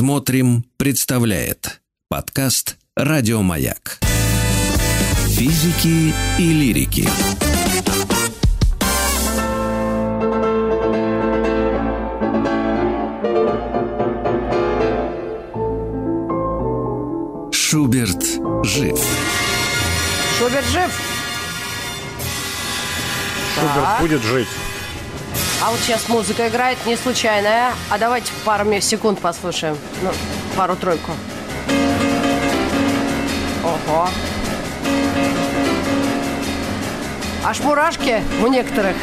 Смотрим, представляет подкаст Радиомаяк. Физики и лирики. Шуберт жив. Шуберт жив? Шуберт Так. будет жить. А вот сейчас музыка играет не случайная. А давайте пару секунд послушаем. Ну, пару-тройку. Ого. Аж мурашки у некоторых.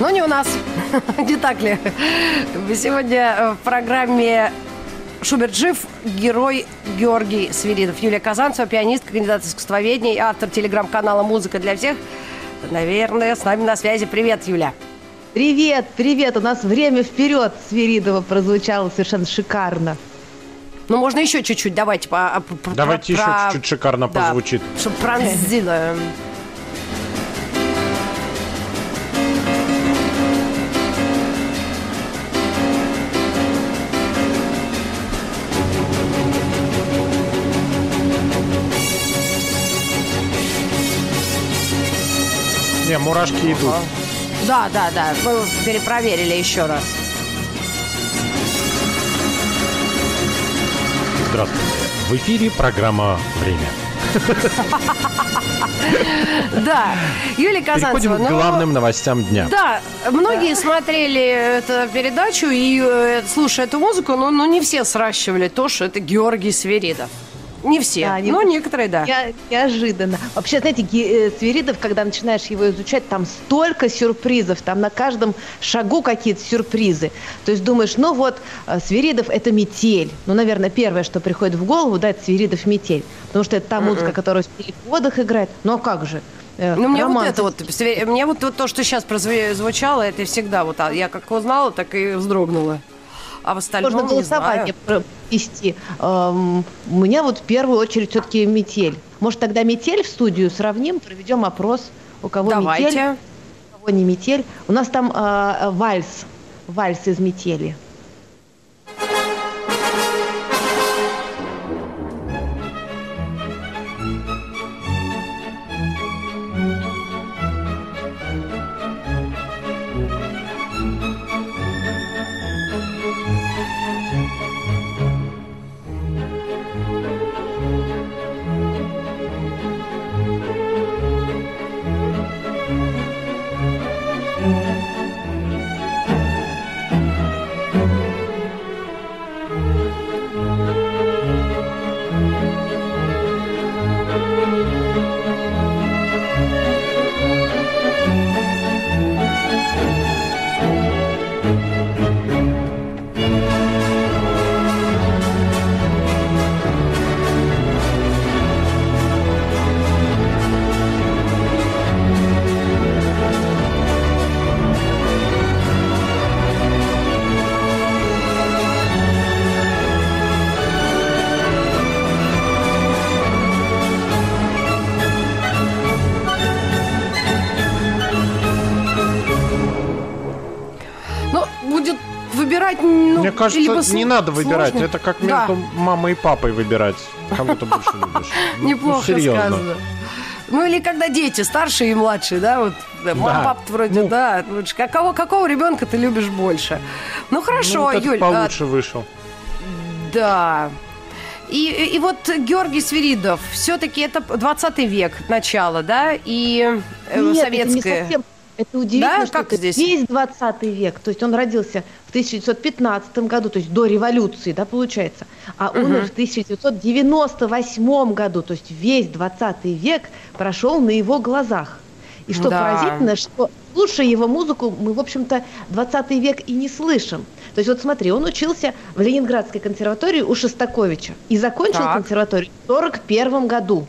Но не у нас. Не так ли? Сегодня э, в программе Шуберт жив, герой Георгий Свиридов. Юлия Казанцева, пианистка, кандидат искусствоведения и автор телеграм-канала «Музыка для всех». Наверное, с нами на связи. Привет, Юля. Привет, привет! У нас время вперед Свиридова прозвучало совершенно шикарно. Ну, можно еще чуть-чуть. Давайте. по- а, про- Давайте еще про- чуть-чуть шикарно Да, позвучит. Чтобы пронзило. Не, мурашки идут. Да, да, да. Мы перепроверили еще раз. Здравствуйте. В эфире программа «Время». Да. Юлия Казанцева. Переходим к ну, главным новостям дня. Да, многие смотрели эту передачу и э, слушая эту музыку, но, но не все сращивали то, что это Георгий Свиридов. Не все, Да, не- но некоторые, да. Я- неожиданно. Вообще, знаете, Ге- э, Свиридов, когда начинаешь его изучать, там столько сюрпризов, там на каждом шагу какие-то сюрпризы. То есть думаешь, ну вот, э, Свиридов – это метель. Ну, наверное, первое, что приходит в голову, да, это Свиридов метель. Потому что это та музыка, которая в переводах играет. Ну, а как же? Э, Ну, мне вот это вот, мне вот, вот то, что сейчас прозвучало, это всегда вот, а я как узнала, так и вздрогнула. А в остальном Можно голосование провести. Эм, У меня вот в первую очередь все-таки метель. Может, тогда метель в студию сравним, проведем опрос, у кого метель, Давайте. у кого не метель. У нас там э, вальс, вальс из метели. Кажется, либо не надо выбирать. Это как Да. между мамой и папой выбирать. Кого ты больше любишь. Ну, Неплохо серьезно. сказано. Ну или когда дети старшие и младшие, да, вот да, мама, Да. папа вроде, Ну. да, лучше. Какого, какого ребенка ты любишь больше? Ну Ну, хорошо, вот этот Юль, а, получше вышел. да. И, и, и вот Георгий Свиридов, все-таки это 20 век, начало, да, и э, Нет, это не советское. совсем. Это удивительно, Да? что Как это здесь? весь 20 век. То есть он родился в 1915 году, то есть до революции, да, получается. А умер в 1998 году, то есть весь 20 век прошел на его глазах. И что Да. поразительно, что слушая его музыку, мы, в общем-то, 20 век и не слышим. То есть вот смотри, он учился в Ленинградской консерватории у Шостаковича и закончил Так. консерваторию в 1941 году.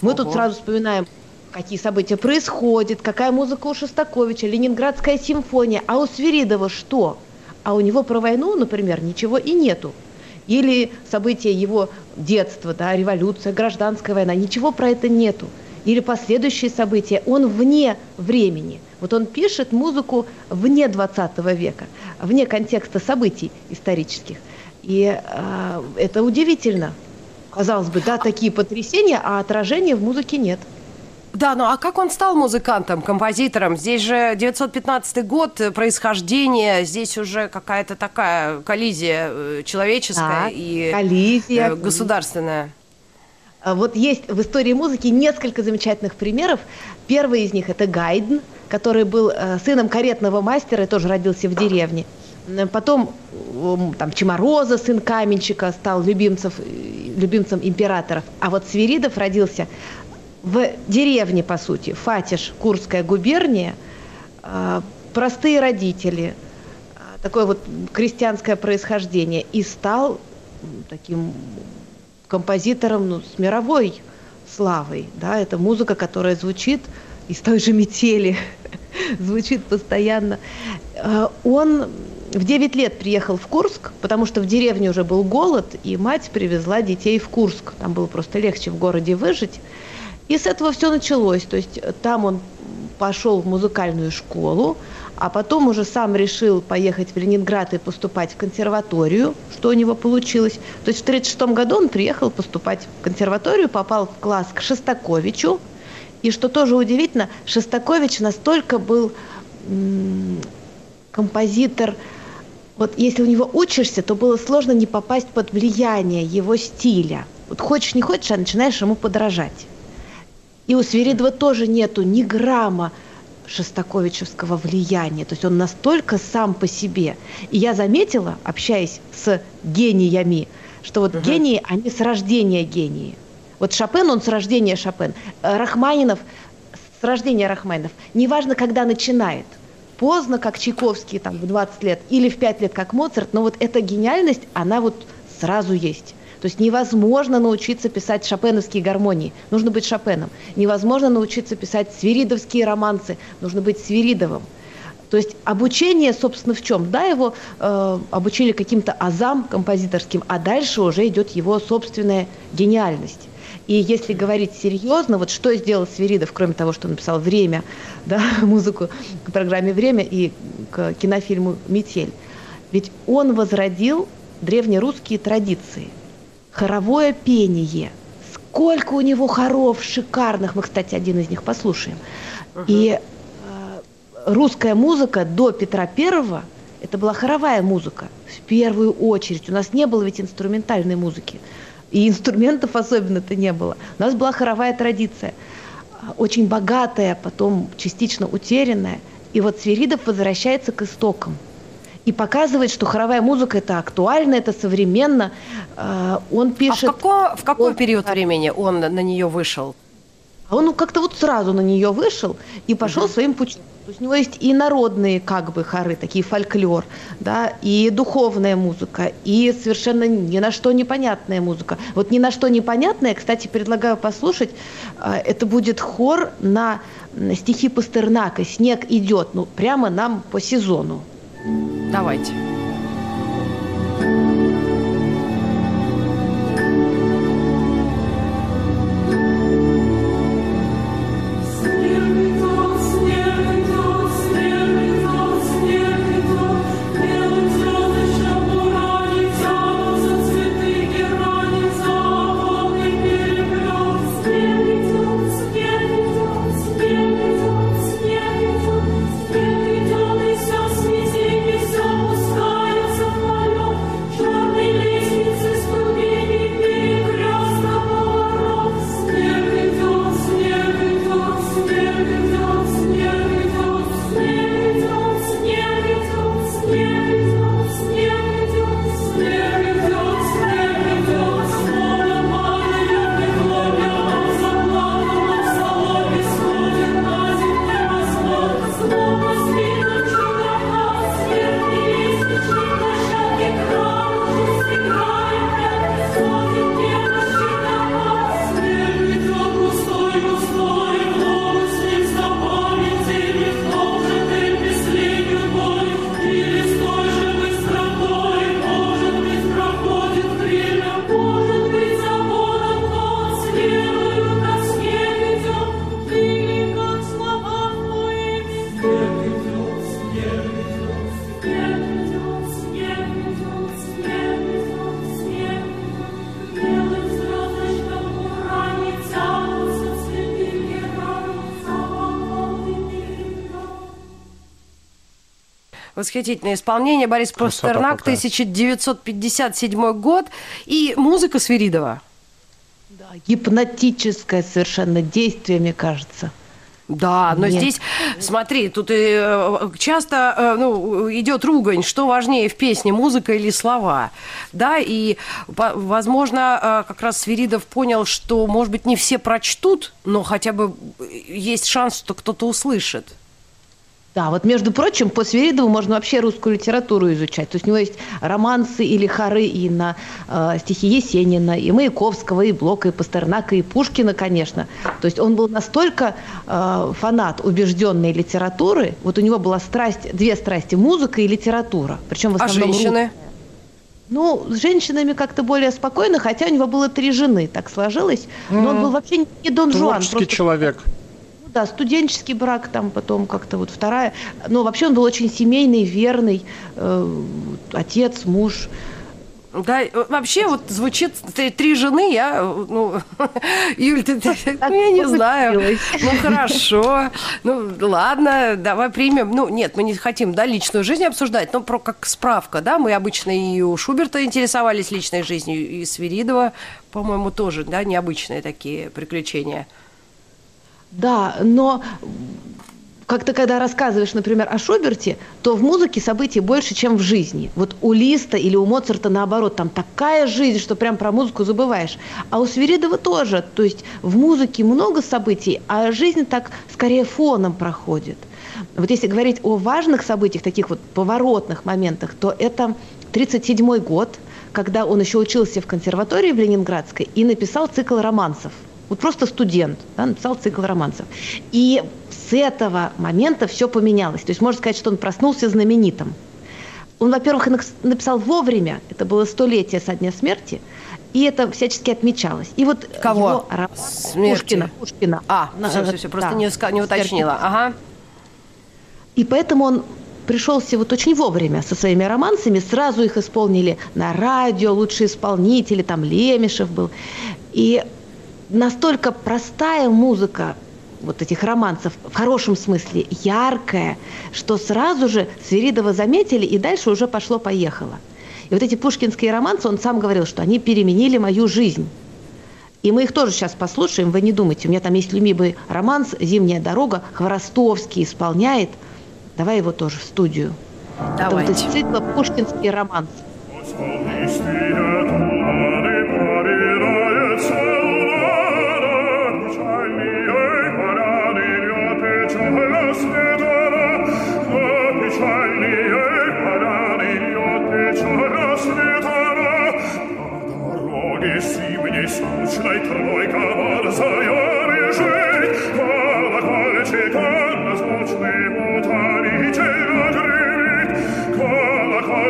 Мы тут Ого. сразу вспоминаем, какие события происходят, какая музыка у Шостаковича, Ленинградская симфония. А у Свиридова что? А у него про войну, например, ничего и нету. Или события его детства, да, революция, гражданская война, ничего про это нету. Или последующие события, он вне времени. Вот он пишет музыку вне 20 века, вне контекста событий исторических. И э, это удивительно. Казалось бы, да, такие потрясения, а отражения в музыке нет. Да, ну а как он стал музыкантом, композитором? Здесь же 915 год, э, происхождение, здесь уже какая-то такая коллизия э, человеческая Да, и коллизия. э, государственная. А Вот есть в истории музыки несколько замечательных примеров. Первый из них это Гайден, который был сыном каретного мастера и тоже родился в деревне. Потом там Чемороза, сын каменщика, стал любимцев, любимцем императоров. А вот Свиридов родился в деревне, по сути, Фатиш, Курская губерния. А, Простые родители, а, такое вот крестьянское происхождение. И стал таким композитором ну, с мировой славой. Да? Это музыка, которая звучит из той же метели, звучит постоянно. Э, Он в 9 лет приехал в Курск, потому что в деревне уже был голод, и мать привезла детей в Курск. Там было просто легче в городе выжить. И с этого все началось. То есть э, там он пошел в музыкальную школу, а потом уже сам решил поехать в Ленинград и поступать в консерваторию, что у него получилось. То есть в 1936 году он приехал поступать в консерваторию, попал в класс к Шостаковичу. И что тоже удивительно, Шостакович настолько был композитор, вот если у него учишься, то было сложно не попасть под влияние его стиля. Вот хочешь не хочешь, а начинаешь ему подражать. И у Свиридова тоже нету ни грамма шостаковичевского влияния. То есть он настолько сам по себе. И я заметила, общаясь с гениями, что вот гении, они с рождения гении. Вот Шопен, он с рождения Шопен. Э, Рахманинов с рождения Рахманинов. Неважно, когда начинает. Поздно, как Чайковский, там, в 20 лет, или в 5 лет, как Моцарт, но вот эта гениальность, она вот сразу есть. То есть невозможно научиться писать шопеновские гармонии, нужно быть Шопеном. Невозможно научиться писать свиридовские романсы, нужно быть Свиридовым. То есть обучение, собственно, в чем? Да, его э, обучили каким-то азам композиторским, а дальше уже идет его собственная гениальность. И если говорить серьезно, вот что сделал Свиридов, кроме того, что написал «Время», да, музыку к программе «Время» и к кинофильму «Метель», ведь он возродил древнерусские традиции. Хоровое пение. Сколько у него хоров шикарных. Мы, кстати, один из них послушаем. И э, русская музыка до Петра Первого это была хоровая музыка в первую очередь. У нас не было ведь инструментальной музыки. И инструментов особенно-то не было. У нас была хоровая традиция. Очень богатая, потом частично утерянная. И вот Свиридов возвращается к истокам. И показывает, что хоровая музыка это актуально, это современно. А, Он А в, пишет... како- в какой Он- период времени он на нее вышел? А он ну, как-то вот сразу на нее вышел и пошел своим путем. То есть у него есть и народные как бы хоры, такие фольклор, да, и духовная музыка, и совершенно ни на что непонятная музыка. Вот ни на что непонятная, кстати, предлагаю послушать. А, Это будет хор на стихи Пастернака «Снег идет», ну прямо нам по сезону. Давайте. Восхитительное исполнение. Борис Красота Пастернак, какая. 1957 год. И музыка Свиридова. Да, гипнотическое совершенно действие, мне кажется. Да, но Нет. здесь, смотри, тут э, часто э, ну, идет ругань, что важнее в песне, музыка или слова. Да, и, по- возможно, э, как раз Свиридов понял, что, может быть, не все прочтут, но хотя бы есть шанс, что кто-то услышит. Да, вот между прочим, по Свиридову можно вообще русскую литературу изучать. То есть у него есть романсы или хоры и на э, стихи Есенина, и Маяковского, и Блока, и Пастернака, и Пушкина, конечно. То есть он был настолько э, фанат убежденной литературы, вот у него была страсть, две страсти, музыка и литература. Причем в А основном женщины? Ну, с женщинами как-то более спокойно, хотя у него было три жены, так сложилось. Но он был вообще не Дон Жуан. Творческий просто- человек. Да, студенческий брак, там потом как-то вот вторая. Но вообще он был очень семейный, верный, э, отец, муж. Да, э, вообще вот звучит три, три жены, я, э, ну, Юль, ты, ты- ну, я не знаю. Ну, хорошо. Ну, ладно, давай примем. Ну, нет, мы не хотим, да, личную жизнь обсуждать, но про как справка, да, мы обычно и у Шуберта интересовались личной жизнью, и Свиридова, по-моему, тоже, да, необычные такие приключения. Да, но как-то когда рассказываешь, например, о Шуберте, то в музыке событий больше, чем в жизни. Вот у Листа или у Моцарта наоборот, там такая жизнь, что прям про музыку забываешь. А у Свиридова тоже. То есть в музыке много событий, а жизнь так скорее фоном проходит. Вот если говорить о важных событиях, таких вот поворотных моментах, то это 1937 год, когда он еще учился в консерватории в Ленинградской и написал цикл романсов. Вот просто студент, да, написал цикл романсов. И с этого момента все поменялось. То есть можно сказать, что он проснулся знаменитым. Он, во-первых, написал вовремя, это было столетие со дня смерти, и это всячески отмечалось. И вот Кого? его роман Смерти. Пушкина, Пушкина. А, На- все, все, все, просто да, не, не смерти уточнила. Ага. и поэтому он пришелся вот очень вовремя со своими романсами, сразу их исполнили на радио, лучшие исполнители, там Лемешев был. И настолько простая музыка вот этих романсов, в хорошем смысле, яркая, что сразу же Свиридова заметили, и дальше уже пошло-поехало. И вот эти пушкинские романсы, он сам говорил, что они переменили мою жизнь. И мы их тоже сейчас послушаем, вы не думайте. У меня там есть любимый романс «Зимняя дорога», Хворостовский исполняет. Давай его тоже в студию. Это вот из Давайте. цикла «Пушкинский романс».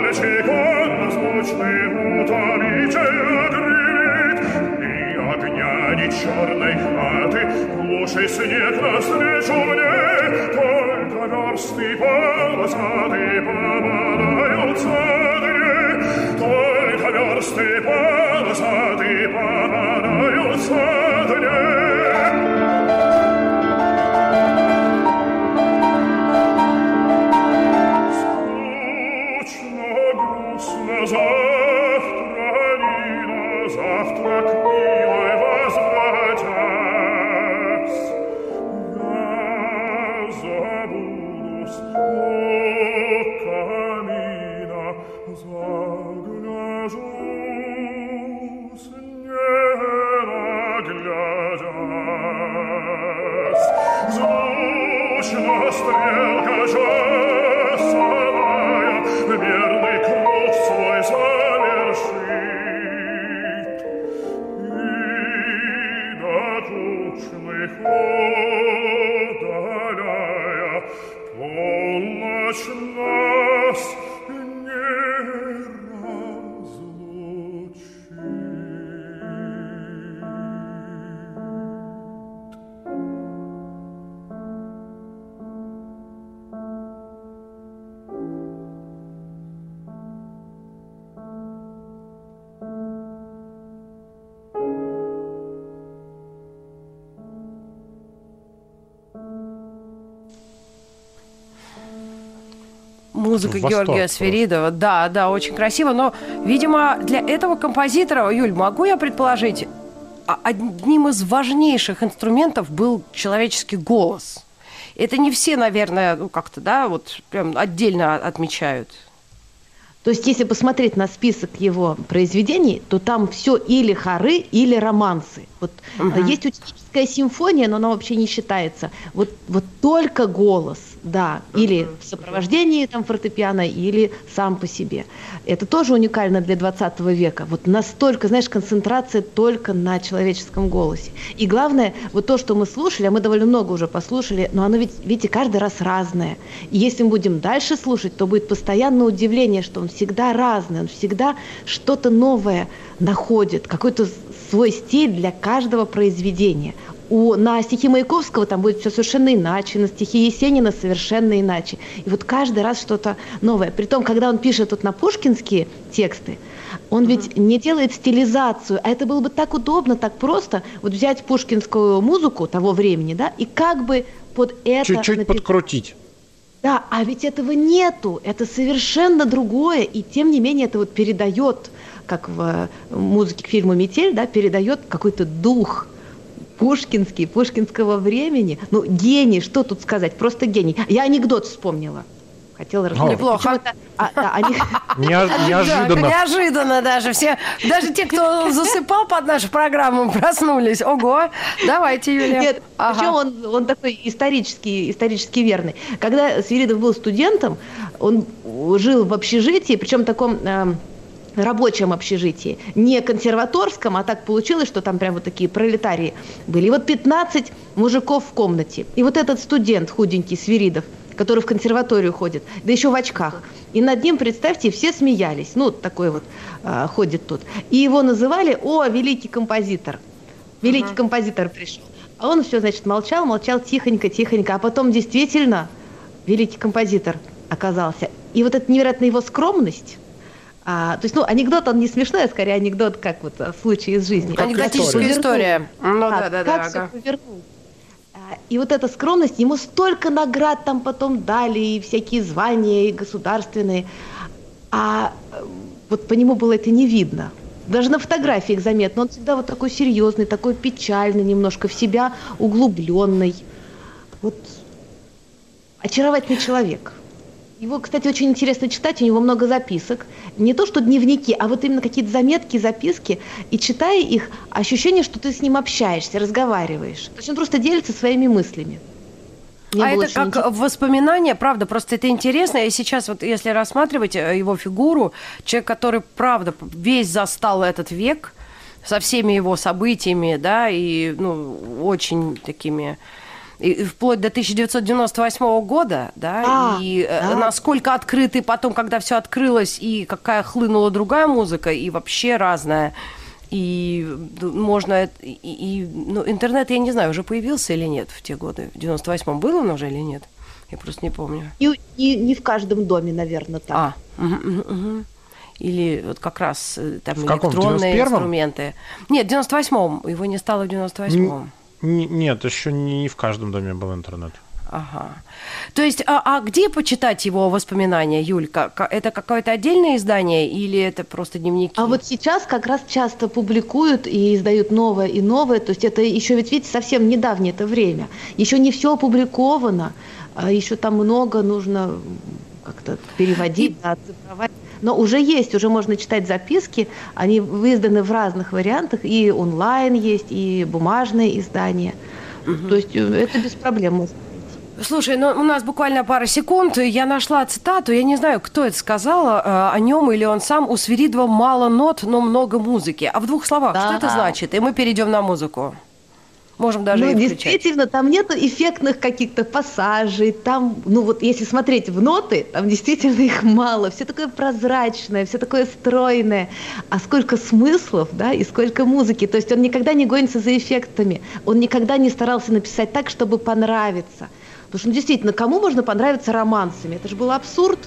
Колокольчиком звучный утомительно гремит. завтра, Нина, завтра Музыка восторг Георгия просто. Сверидова. Да, да, очень красиво. Но, видимо, для этого композитора, Юль, могу я предположить, а- одним из важнейших инструментов был человеческий голос. Это не все, наверное, ну как-то, да, вот прям отдельно отмечают. То есть, если посмотреть на список его произведений, то там все или хоры, или романсы. Вот э, есть утическая симфония, но она вообще не считается. Вот, вот только голос, да, или в сопровождении там фортепиано, или сам по себе. Это тоже уникально для 20 века. Вот настолько, знаешь, концентрация только на человеческом голосе. И главное, вот то, что мы слушали, а мы довольно много уже послушали, но оно ведь, видите, каждый раз разное. И если мы будем дальше слушать, то будет постоянное удивление, что он всегда разный, он всегда что-то новое находит, какой-то свой стиль для каждого произведения. У, на стихи Маяковского там будет все совершенно иначе, на стихи Есенина совершенно иначе. И вот каждый раз что-то новое. Притом, когда он пишет вот на пушкинские тексты, он ведь не делает стилизацию, а это было бы так удобно, так просто, вот взять пушкинскую музыку того времени, да, и как бы под это... Чуть-чуть напи- подкрутить. да, а ведь этого нету, это совершенно другое, и тем не менее это вот передает, как в э, музыке к фильму «Метель», да, передает какой-то дух пушкинский, пушкинского времени. Ну, гений, что тут сказать, просто гений. Я анекдот вспомнила. Хотела рассказать. Неплохо. А, да, они- Нео- Да, Неожиданно. неожиданно даже. Все, даже те, кто засыпал под нашу программу, проснулись. Ого, давайте, Юлия. Нет, Ага. причем он, он такой исторически, исторически верный. Когда Свиридов был студентом, он жил в общежитии, причем таком эм, рабочем общежитии, не консерваторском, а так получилось, что там прям вот такие пролетарии были. И вот 15 мужиков в комнате. И вот этот студент худенький, Свиридов, который в консерваторию ходит, да еще в очках. И над ним, представьте, все смеялись. Ну, такой вот а, ходит тут. И его называли, о, великий композитор. Великий композитор пришел. А он все, значит, молчал, молчал тихонько, тихонько. А потом действительно великий композитор оказался. И вот эта невероятная его скромность, а, то есть, ну, анекдот, он не смешной, а скорее анекдот, как вот а, случай из жизни. Анекдотическая история. Ну да, да, да. как все ага. повернул. А, И вот эта скромность, ему столько наград там потом дали, и всякие звания, и государственные. А э, вот по нему было это не видно. Даже на фотографиях заметно. Он всегда вот такой серьезный, такой печальный, немножко в себя углубленный. Вот очаровательный человек. Его, кстати, очень интересно читать, у него много записок. Не то, что дневники, а вот именно какие-то заметки, записки. И читая их, ощущение, что ты с ним общаешься, разговариваешь. То есть он просто делится своими мыслями. Мне а это как воспоминание, правда, просто это интересно. И сейчас вот если рассматривать э, его фигуру, человек, который, правда, весь застал этот век со всеми его событиями, да, и, ну, очень такими и и вплоть до 1998 года, да, Да, и э, да. насколько открытый потом, когда все открылось, и какая хлынула другая музыка, и вообще разная. И д- можно... И, и- ну, интернет, я не знаю, уже появился или нет в те годы. В 98-м был он уже или нет? Я просто не помню. Не, не- не в каждом доме, наверное, так. А, мгм, мгм. Или вот как раз э, там В каком? В электронные 91-м? инструменты. Нет, в 98-м. Его не стало в 98-м. Нет, еще не в каждом доме был интернет. Ага. То есть, а, а где почитать его воспоминания, Юлька? Ка- Это какое-то отдельное издание или это просто дневники? А вот сейчас как раз часто публикуют и издают новое и новое. То есть это еще ведь, видите, совсем недавнее это время. Еще не все опубликовано. а Еще там много нужно как-то переводить, да, оцифровать. Но уже есть, уже можно читать записки. Они изданы в разных вариантах. И онлайн есть, и бумажные издания. То есть э, это без проблем можно. Слушай, ну у нас буквально пара секунд. Я нашла цитату. Я не знаю, кто это сказал э, о нем или он сам. У Свиридова мало нот, но много музыки. А в двух словах, Да. что это значит? И мы перейдем на музыку. Можем даже ну, действительно, там нету эффектных каких-то пассажей, там, ну вот если смотреть в ноты, там действительно их мало, все такое прозрачное, все такое стройное, а сколько смыслов, да, и сколько музыки, то есть он никогда не гонится за эффектами, он никогда не старался написать так, чтобы понравиться, потому что, ну, действительно, кому можно понравиться романсами, это же был абсурд,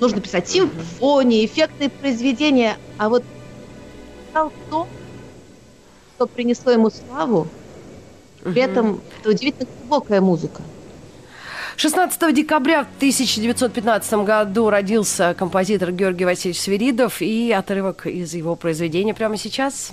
нужно писать симфонии, эффектные произведения, а вот то, что принесло ему славу, при этом это удивительно глубокая музыка. 16 декабря в 1915 году родился композитор Георгий Васильевич Свиридов и отрывок из его произведения прямо сейчас.